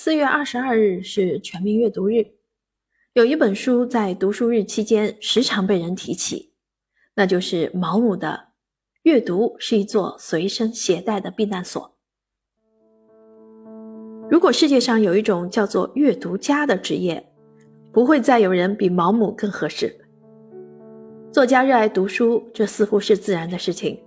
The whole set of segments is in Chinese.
四月二十二日是全民阅读日，有一本书在读书日期间时常被人提起，那就是毛姆的《阅读是一座随身携带的避难所》。如果世界上有一种叫做阅读家的职业，不会再有人比毛姆更合适。作家热爱读书，这似乎是自然的事情，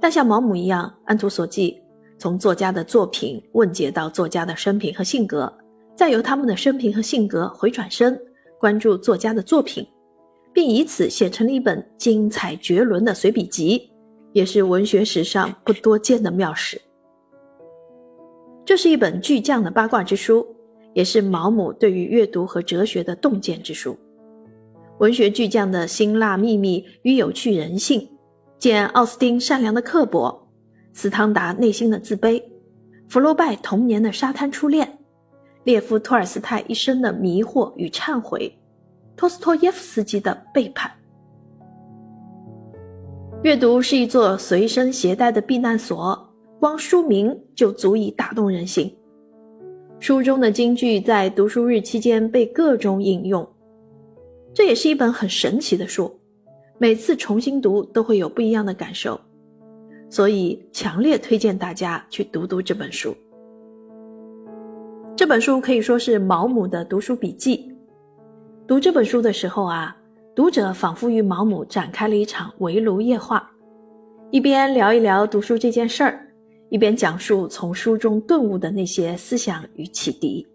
但像毛姆一样，按图索骥。从作家的作品问解到作家的生平和性格，再由他们的生平和性格回转身关注作家的作品，并以此写成了一本精彩绝伦的随笔集，也是文学史上不多见的妙事。这是一本巨匠的八卦之书，也是毛姆对于阅读和哲学的洞见之书。文学巨匠的辛辣秘密与有趣人性，见奥斯汀善良的刻薄。斯汤达内心的自卑，福楼拜童年的沙滩初恋，列夫·托尔斯泰一生的迷惑与忏悔，托斯托耶夫斯基的背叛。阅读是一座随身携带的避难所，光书名就足以打动人心。书中的金句在读书日期间被各种引用，这也是一本很神奇的书，每次重新读都会有不一样的感受。所以，强烈推荐大家去读读这本书。这本书可以说是毛姆的读书笔记。读这本书的时候啊，读者仿佛与毛姆展开了一场围炉夜话，一边聊一聊读书这件事儿，一边讲述从书中顿悟的那些思想与启迪。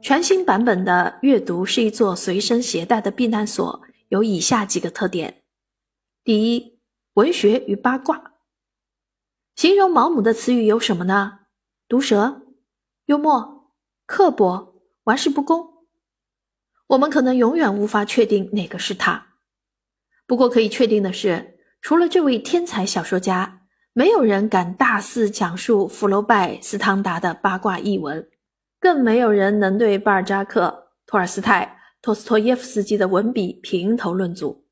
全新版本的阅读是一座随身携带的避难所，有以下几个特点：第一。文学与八卦，形容毛姆的词语有什么呢？毒舌、幽默、刻薄、玩世不恭。我们可能永远无法确定哪个是他。不过可以确定的是，除了这位天才小说家，没有人敢大肆讲述福楼拜、斯汤达的八卦译文，更没有人能对巴尔扎克、托尔斯泰、托斯托耶夫斯基的文笔评头论足。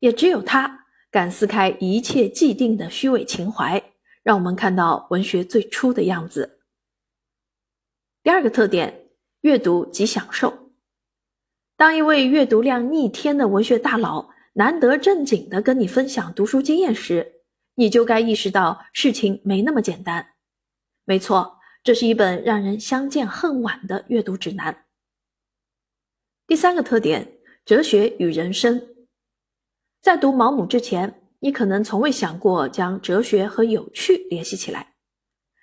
也只有他。敢撕开一切既定的虚伪情怀，让我们看到文学最初的样子。第二个特点，阅读即享受。当一位阅读量逆天的文学大佬难得正经的跟你分享读书经验时，你就该意识到事情没那么简单。没错，这是一本让人相见恨晚的阅读指南。第三个特点，哲学与人生。在读毛姆之前，你可能从未想过将哲学和有趣联系起来。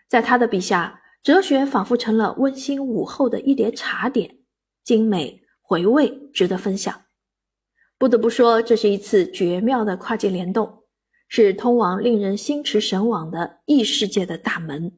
在他的笔下，哲学仿佛成了温馨午后的一碟茶点，精美回味，值得分享。不得不说，这是一次绝妙的跨界联动，是通往令人心驰神往的异世界的大门。